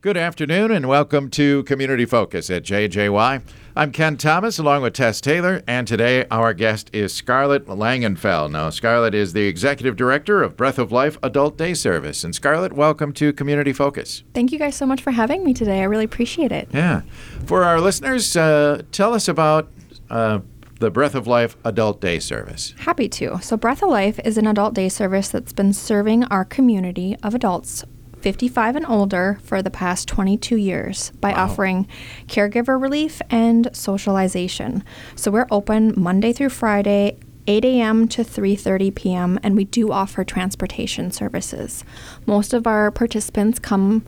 Good afternoon and welcome to Community Focus at JJY. I'm Ken Thomas along with Tess Taylor, and today our guest is Scarlet Langenfeld. Now, Scarlet is the Executive Director of Breath of Life Adult Day Service. And Scarlet, welcome to Community Focus. Thank you guys so much for having me today. I really appreciate it. Yeah. For our listeners, uh, tell us about uh, the Breath of Life Adult Day Service. Happy to. So, Breath of Life is an adult day service that's been serving our community of adults 55 and older for the past 22 years by wow. offering caregiver relief and socialization. So we're open Monday through Friday 8 a.m. to 3:30 p.m. and we do offer transportation services. Most of our participants come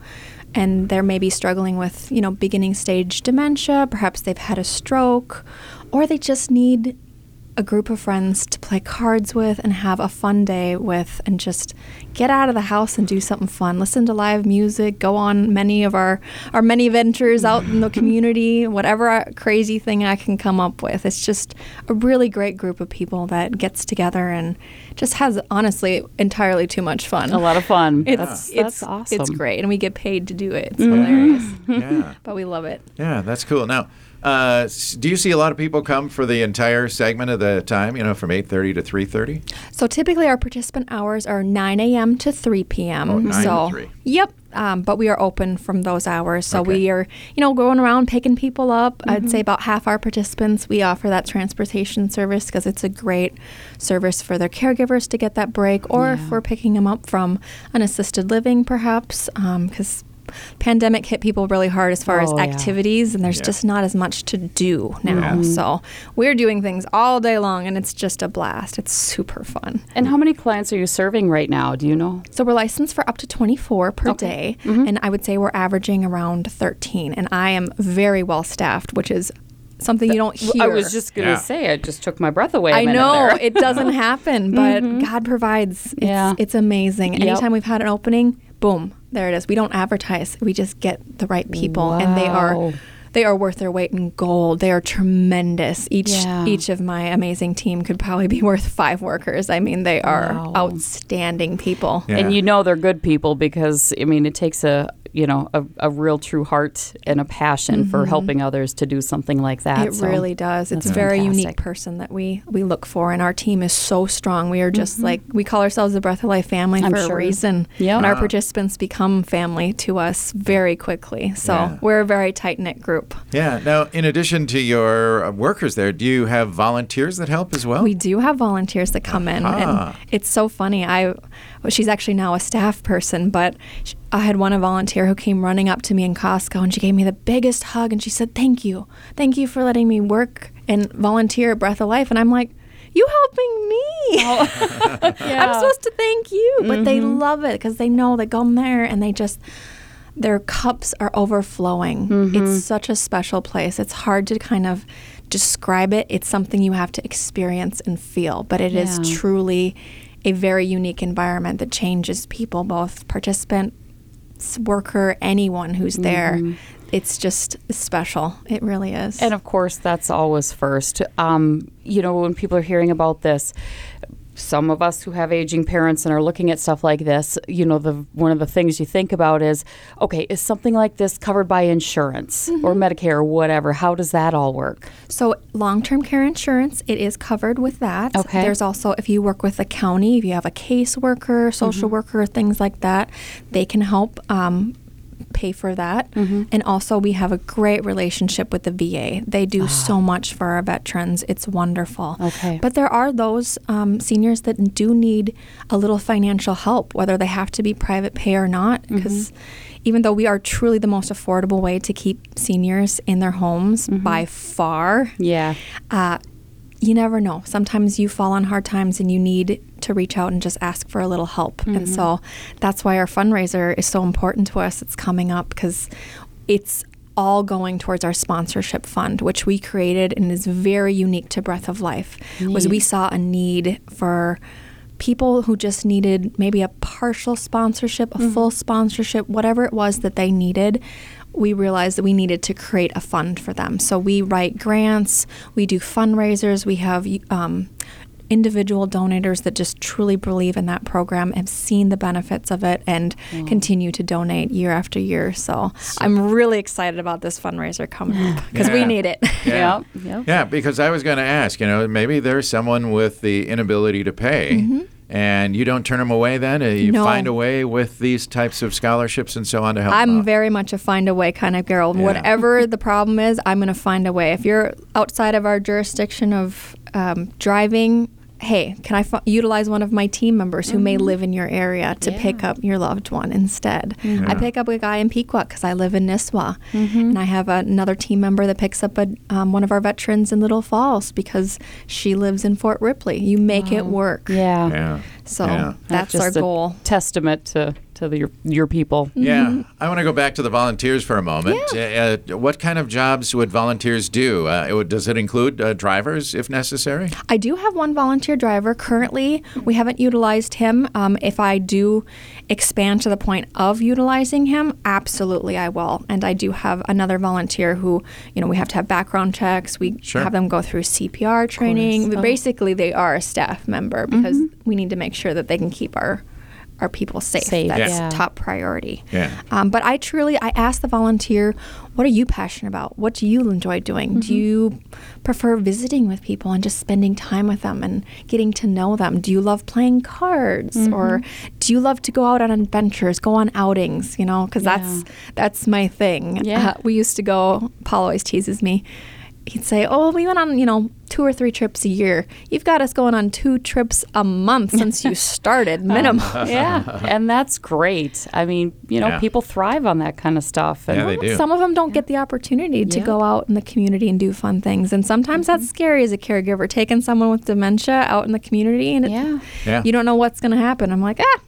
and they're maybe struggling with, you know, beginning stage dementia, perhaps they've had a stroke, or they just need a group of friends to play cards with and have a fun day with and just get out of the house and do something fun. Listen to live music go on many of our our many ventures out in the community whatever crazy thing i can come up with. It's just a really great group of people that gets together and just has honestly entirely too much fun. A lot of fun. It's, that's, it's, that's awesome. it's great and we get paid to do it. It's mm-hmm. hilarious. Yeah. But we love it. Yeah that's cool. Now uh, do you see a lot of people come for the entire segment of the time? You know, from eight thirty to three thirty. So typically, our participant hours are nine a.m. to three p.m. Oh, 9 so, to 3. Yep. Um, but we are open from those hours. So okay. we are, you know, going around picking people up. Mm-hmm. I'd say about half our participants, we offer that transportation service because it's a great service for their caregivers to get that break, or yeah. if we're picking them up from an assisted living, perhaps, because um, pandemic hit people really hard as far oh, as activities, yeah. and there's yeah. just not as much to do now. Yeah. So we're doing things all day long, and it's just a blast. It's super fun. And how many clients are you serving right now? Do you know? So we're licensed for up to 24 per okay. day, mm-hmm. and I would say we're averaging around 13. And I am very well staffed, which is something you don't hear. I was just going to yeah. say, I just took my breath away. I know it doesn't happen, but mm-hmm. God provides. It's, yeah. it's amazing. Yep. Anytime we've had an opening, boom, there it is. We don't advertise. We just get the right people, wow. and they are they are worth their weight in gold. They are tremendous. Each yeah. each of my amazing team could probably be worth five workers. I mean, they are wow. outstanding people. Yeah. And you know they're good people because I mean it takes a you know a, a real true heart and a passion mm-hmm. for helping others to do something like that. It so really does. It's a very fantastic. unique person that we we look for, and our team is so strong. We are just mm-hmm. like we call ourselves the Breath of Life family I'm for sure. a reason. Yeah, and our participants become family to us very quickly. So yeah. we're a very tight knit group. Yeah. Now, in addition to your workers there, do you have volunteers that help as well? We do have volunteers that come in, and it's so funny. I well, she's actually now a staff person, but she, I had one a volunteer who came running up to me in Costco and she gave me the biggest hug and she said, "Thank you, thank you for letting me work and volunteer at Breath of Life." And I'm like, "You helping me? Oh. yeah. I'm supposed to thank you." But mm-hmm. they love it because they know they go there and they just their cups are overflowing. Mm-hmm. It's such a special place. It's hard to kind of describe it. It's something you have to experience and feel, but it yeah. is truly a very unique environment that changes people, both participant, worker, anyone who's there. Mm-hmm. It's just special. It really is. And of course, that's always first. Um, you know, when people are hearing about this, some of us who have aging parents and are looking at stuff like this, you know, the one of the things you think about is, okay, is something like this covered by insurance mm-hmm. or Medicare or whatever? How does that all work? So, long-term care insurance, it is covered with that. Okay. There's also if you work with the county, if you have a caseworker, social mm-hmm. worker, things like that, they can help um, pay for that. Mm-hmm. And also, we have a great relationship with the VA. They do ah. so much for our veterans. It's wonderful. Okay. But there are those um, seniors that do need a little financial help, whether they have to be private pay or not, because. Mm-hmm even though we are truly the most affordable way to keep seniors in their homes mm-hmm. by far. Yeah. Uh, you never know. Sometimes you fall on hard times and you need to reach out and just ask for a little help. Mm-hmm. And so that's why our fundraiser is so important to us. It's coming up because it's all going towards our sponsorship fund, which we created and is very unique to Breath of Life. Neat. Was we saw a need for people who just needed maybe a partial sponsorship, a mm-hmm. full sponsorship, whatever it was that they needed we realized that we needed to create a fund for them. So we write grants, we do fundraisers, we have um, individual donators that just truly believe in that program, have seen the benefits of it, and continue to donate year after year. So, I'm really excited about this fundraiser coming up because we need it. Yeah. Yep, yep. Yeah, because I was going to ask, you know, maybe there's someone with the inability to pay. And you don't turn them away then? Uh, You Mm-hmm. No. find a way with these types of scholarships and so on to help I'm them out. very much a find a way kind of girl. Yeah. Whatever the problem is, I'm going to find a way. If you're outside of our jurisdiction of um, driving, hey, can I f- utilize one of my team members who may live in your area to pick up your loved one instead? I pick up a guy in Pequot because I live in Nisswa, and I have another team member that picks up a, um, one of our veterans in Little Falls because she lives in Fort Ripley. You make it work. Yeah. Yeah. So Yeah. that's our just a goal. testament to, to the, your, your people. Yeah, I want to go back to the volunteers for a moment. Uh, uh, what kind of jobs would volunteers do? Uh, it would- does it include uh, drivers if necessary? I do have one volunteer driver. Currently, we haven't utilized him. Um, if I do expand to the point of utilizing him, absolutely I will. And I do have another volunteer who, you know, we have to have background checks. We Sure. have them go through CPR training. Oh. Basically, they are a staff member because we need to make sure that they can keep our our people safe. Safe, That's Yeah. top priority. Yeah. Um, but I truly, I ask the volunteer, what are you passionate about? What do you enjoy doing? Do you prefer visiting with people and just spending time with them and getting to know them? Do you love playing cards, or do you love to go out on adventures, go on outings? You know, because that's that's my thing. Yeah. Uh, we used to go. Paul always teases me. He'd say, "Oh, we went on, you know, two or three trips a year. You've got us going on two trips a month since you started, minimum." yeah, and that's great. I mean, you know, Yeah. people thrive on that kind of stuff. And Yeah, they do. Some of them don't get the opportunity to Yeah. go out in the community and do fun things. And sometimes that's scary as a caregiver, taking someone with dementia out in the community and it- Yeah. Yeah. you don't know what's going to happen. I'm like, ah,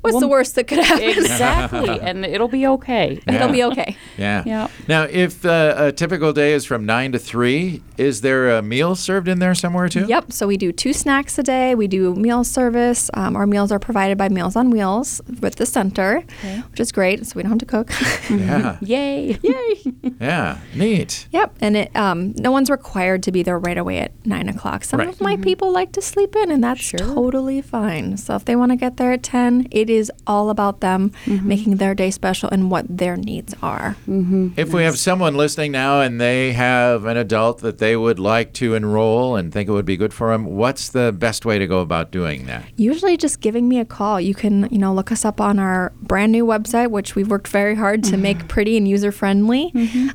what's the worst that could happen? exactly, and it'll be okay. It'll be okay. Yeah. Yeah. Now, if uh, a typical day is from 9 to 3, is there a meal served in there somewhere too? Yep. So we do two snacks a day. We do meal service. Um, our meals are provided by Meals on Wheels with the center, which is great. So we don't have to cook. Yeah. Yay! Yay. Yeah. Neat. Yep, and it um, no one's required to be there right away at nine o'clock. Some Right. of my people like to sleep in, and that's Sure. totally fine. So if they want to get there at ten, it is all about them making their day special and what their needs are. If we have someone listening now and they have an adult that they would like to enroll and think it would be good for them, what's the best way to go about doing that? Usually, just giving me a call. You can, you know, look us up on our brand new website, which we've worked very hard to make pretty and user friendly.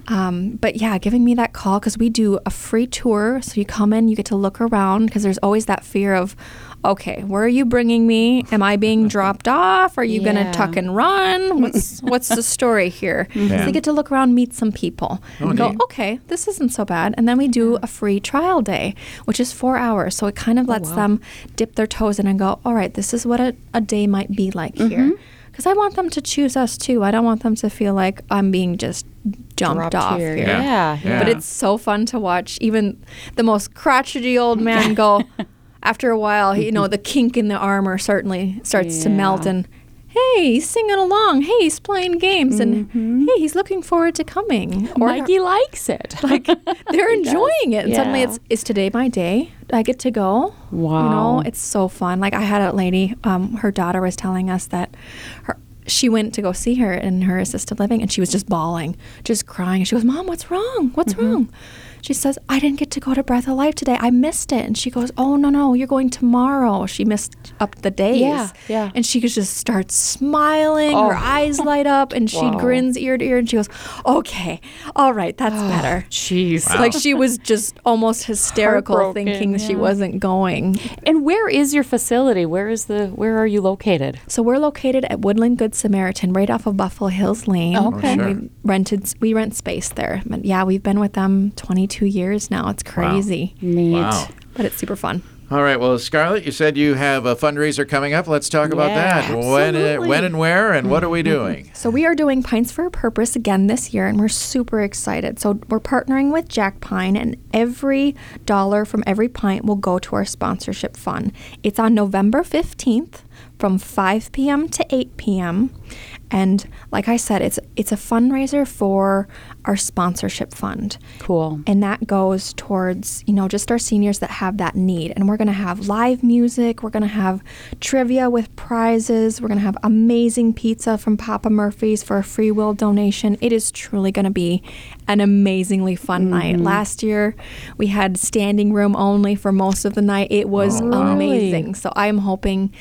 Um, but yeah, giving me that call because we do a free tour. So you come in, you get to look around because there's always that fear of, okay, where are you bringing me? Am I being dropped off? Are you going to tuck and run? What's what's the story here? So Yeah. they get to look around, meet some people, and go, okay, this isn't so bad. And then we do a free trial day, which is four hours. So it kind of oh, lets them dip their toes in and go, all right, this is what a, a day might be like mm-hmm. here. Because I want them to choose us too. I don't want them to feel like I'm being just jumped Dropped off here. here. Yeah, yeah. But it's so fun to watch even the most crotchety old man go. After a while, you know, the kink in the armor certainly starts to melt and hey, he's singing along. Hey, he's playing games and hey, he's looking forward to coming. Or Mikey likes it. like they're enjoying it. And suddenly it's is today my day? I get to go. Wow, you know, it's so fun. Like I had a lady, um, her daughter was telling us that her she went to go see her in her assisted living and she was just bawling, just crying. She goes, Mom, what's wrong? What's Mm-hmm. wrong? She says, I didn't get to go to Breath of Life today. I missed it. And she goes, Oh, no, no, you're going tomorrow. She missed up the days. Yeah, yeah. And she just starts smiling. Her Oh. eyes light up and she Wow. grins ear to ear and she goes, Okay, all right, that's better. Jeez. Wow. Like she was just almost hysterical Heartbroken, thinking she wasn't going. And where is your facility? Where is the? Where are you located? So we're located at Woodland Good Samaritan, right off of Buffalo Hills Lane. Oh, okay. Oh, sure. we rented we rent space there. But yeah, we've been with them 22 years now. It's crazy, Neat. Wow. but it's super fun. All right. Well, Scarlet, you said you have a fundraiser coming up. Let's talk about that. When, uh, absolutely. when and where, and what are we doing? So we are doing Pints for a Purpose again this year, and we're super excited. So we're partnering with Jack Pine, and every dollar from every pint will go to our sponsorship fund. It's on November 15th from 5 p.m. to 8 p.m. And like I said, it's it's a fundraiser for our sponsorship fund. Cool. And that goes towards, you know, just our seniors that have that need. And we're going to have live music. We're going to have trivia with prizes. We're going to have amazing pizza from Papa Murphy's for a free will donation. It is truly going to be an amazingly fun night. Mm-hmm. Last year, we had standing room only for most of the night. It was Oh, really? amazing. So I'm hoping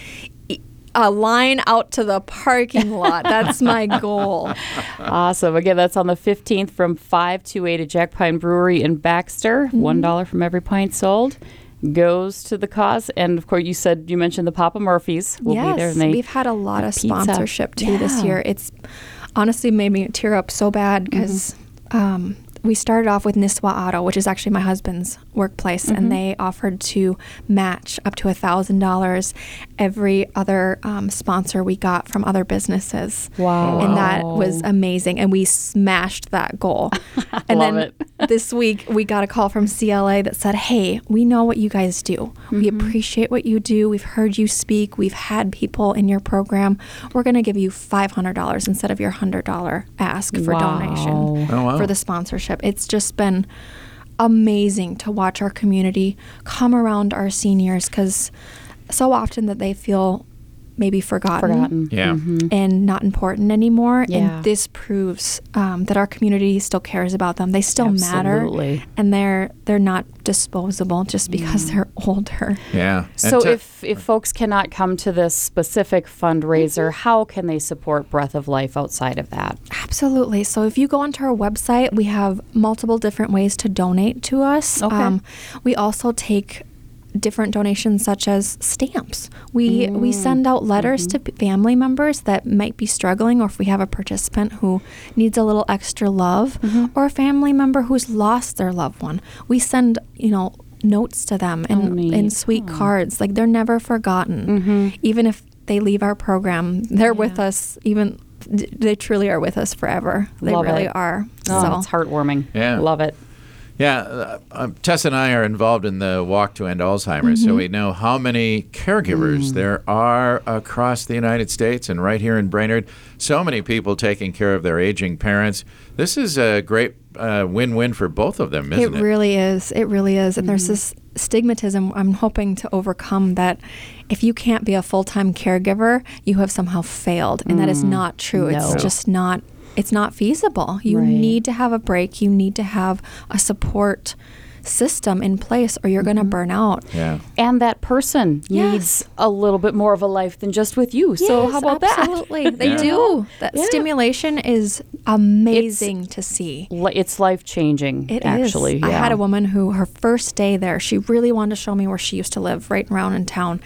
a line out to the parking lot. That's my goal. Awesome. Again, that's on the 15th from 5 to 8 at Jack Pine Brewery in Baxter. Mm-hmm. $1 from every pint sold goes to the cause. And of course, you said you mentioned the Papa Murphy's will yes, be there. And they, we've had a lot of pizza. sponsorship too this year. It's honestly made me tear up so bad because um, we started off with Nisswa Auto, which is actually my husband's workplace, and they offered to match up to a thousand dollars every other um, sponsor we got from other businesses. Wow. And that was amazing, and we smashed that goal. and Love then it. this week we got a call from CLA that said, "Hey, we know what you guys do. We Mm-hmm. appreciate what you do. We've heard you speak. We've had people in your program. We're going to give you five hundred dollars instead of your hundred dollar ask for Wow. donation Oh, wow. for the sponsorship. It's just been amazing to watch our community come around our seniors because so often that they feel maybe forgotten forgotten. Yeah. and not important anymore. Yeah. And this proves um, that our community still cares about them. They still Absolutely. matter, and they're they're not disposable just because they're older. Yeah. So te- if, if folks cannot come to this specific fundraiser, Mm-hmm. how can they support Breath of Life outside of that? Absolutely. So if you go onto our website, we have multiple different ways to donate to us. Um, Okay. we also take different donations such as stamps. We we mm. send out letters to mm-hmm. family members that might be struggling or if we have a participant who needs a little extra love mm-hmm. or a family member who's lost their loved one. We send, you know, notes to them and, Oh, neat. and sweet cards. Like they're never forgotten. Mm-hmm. Even if they leave our program, they're with us even they truly are with us forever. They Love really it. are. Oh, so it's heartwarming. Yeah. Love it. Yeah, uh, um, Tess and I are involved in the Walk to End Alzheimer's, Mm-hmm. so we know how many caregivers Mm. there are across the United States and right here in Brainerd. So many people taking care of their aging parents. This is a great uh, win-win for both of them, isn't it it? really is. It really is. And Mm-hmm. there's this stigmatism I'm hoping to overcome that if you can't be a full time caregiver, you have somehow failed. And that is not true. Mm. no. It's just not it's not feasible. You Right. need to have a break. You need to have a support system in place or you're Mm-hmm. gonna burn out. yeah. And that person Yes. needs a little bit more of a life than just with you. so how about absolutely. that? Absolutely. They Yeah. do. That Yeah. stimulation is amazing to see. Li- It's life changing. It is. actually. I yeah. had a woman who her first day there, she really wanted to show me where she used to live, right around in town,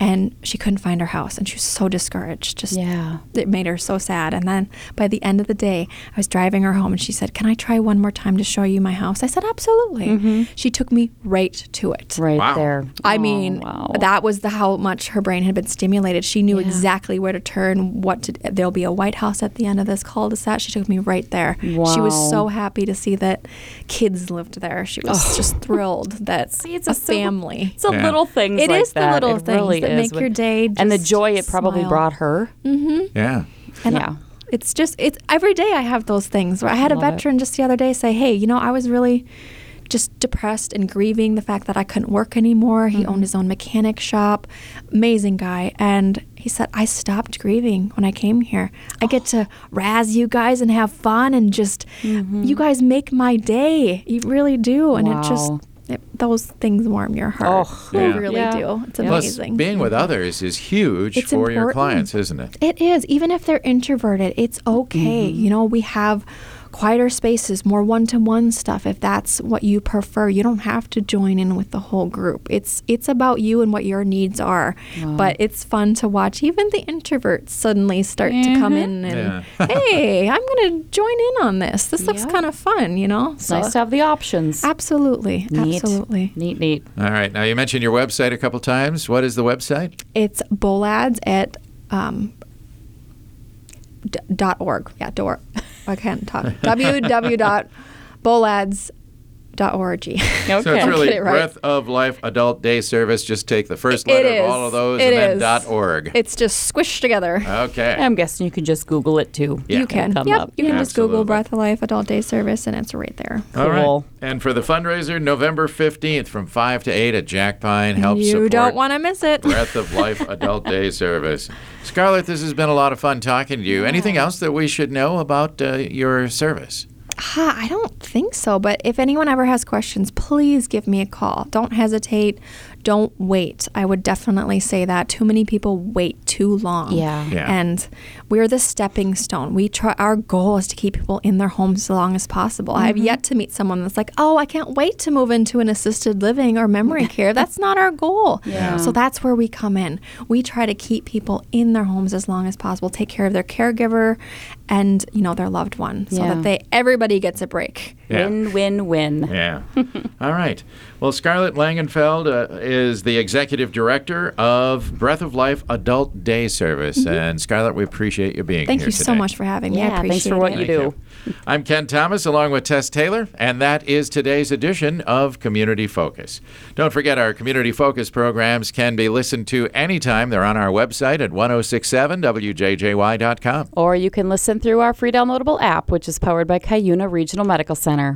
and she couldn't find her house, and she was so discouraged. Just Yeah. it made her so sad. And then by the end of the day, I was driving her home, and she said, "Can I try one more time to show you my house?" I said, "Absolutely." Mm-hmm. She took me right to it. right Wow. there. I Oh, mean, wow. that was the how much her brain had been stimulated. She knew Yeah. exactly where to turn, what to. There'll be a White House at the end of this cul-de-sac. She took me right there. She was so happy to see that kids lived there. She was oh. just thrilled that See, it's a, a simple- family. It's a Yeah. little things It like is the little It things really that is make your day and the joy it probably smile. brought her. Mm-hmm. Yeah. And yeah. it's just it's every day I have those things. Where I had a Love it. veteran just the other day say, "Hey, you know, I was really just depressed and grieving the fact that I couldn't work anymore. He Mm-hmm. owned his own mechanic shop, amazing guy, and he said I stopped grieving when I came here. I get to razz you guys and have fun and just you guys make my day. You really do, and it just Mm-hmm. It, those things warm your heart. Oh, they yeah. really Yeah. do. It's Yeah. Plus, amazing. being with others is huge It's for your clients, isn't it? It is. Even if they're introverted, it's okay. Mm-hmm. You know, we have quieter spaces, more one to one stuff if that's what you prefer. You don't have to join in with the whole group. It's it's about you and what your needs are. But it's fun to watch even the introverts suddenly start to come in and hey, I'm gonna join in on this. This looks Yeah. kind of fun, you know? It's nice to have the options. Absolutely. Neat. Absolutely. Neat, neat. All right. Now, you mentioned your website a couple times. What is the website? It's Bolads at um, d- dot org. Yeah, dot. I can't talk. www.bolads Okay. So it's really it right. Breath of Life Adult Day Service. Just take the first letter of all of those It and then is. dot .org. It's just squished together. Okay. I'm guessing you can just Google it too. Yeah. you can. Come Yep. up. You can just Google Breath of Life Adult Day Service and it's right there. All right. Cool. And for the fundraiser, November 15th from 5 to 8 at Jack Pine. Help you support don't want to miss it. Breath of Life Adult Day Service. Scarlet, this has been a lot of fun talking to you. Anything else that we should know about uh, your service? Ha, I don't think so, but if anyone ever has questions, please give me a call. Don't hesitate. Don't wait. I would definitely say that. Too many people wait too long. Yeah. Yeah. And we're the stepping stone. We try our goal is to keep people in their homes as long as possible. I've mm-hmm. yet to meet someone that's like, "Oh, I can't wait to move into an assisted living or memory care." That's not our goal. Yeah. So that's where we come in. We try to keep people in their homes as long as possible, take care of their caregiver and, you know, their loved one so Yeah. that they everybody gets a break. Yeah. Win, win, win. Yeah. All right. Well, Scarlet Langenfeld uh, is the executive director of Breath of Life Adult Day Service. And Scarlet, we appreciate you being Mm-hmm. Thank you today. so much for having me. I Yeah, appreciate thanks for what it. you Thank do. I'm Ken Thomas along with Tess Taylor, and that is today's edition of Community Focus. Don't forget our Community Focus programs can be listened to anytime. They're on our website at 1067wjjy.com. Or you can listen through our free downloadable app, which is powered by Cuyuna Regional Medical Center.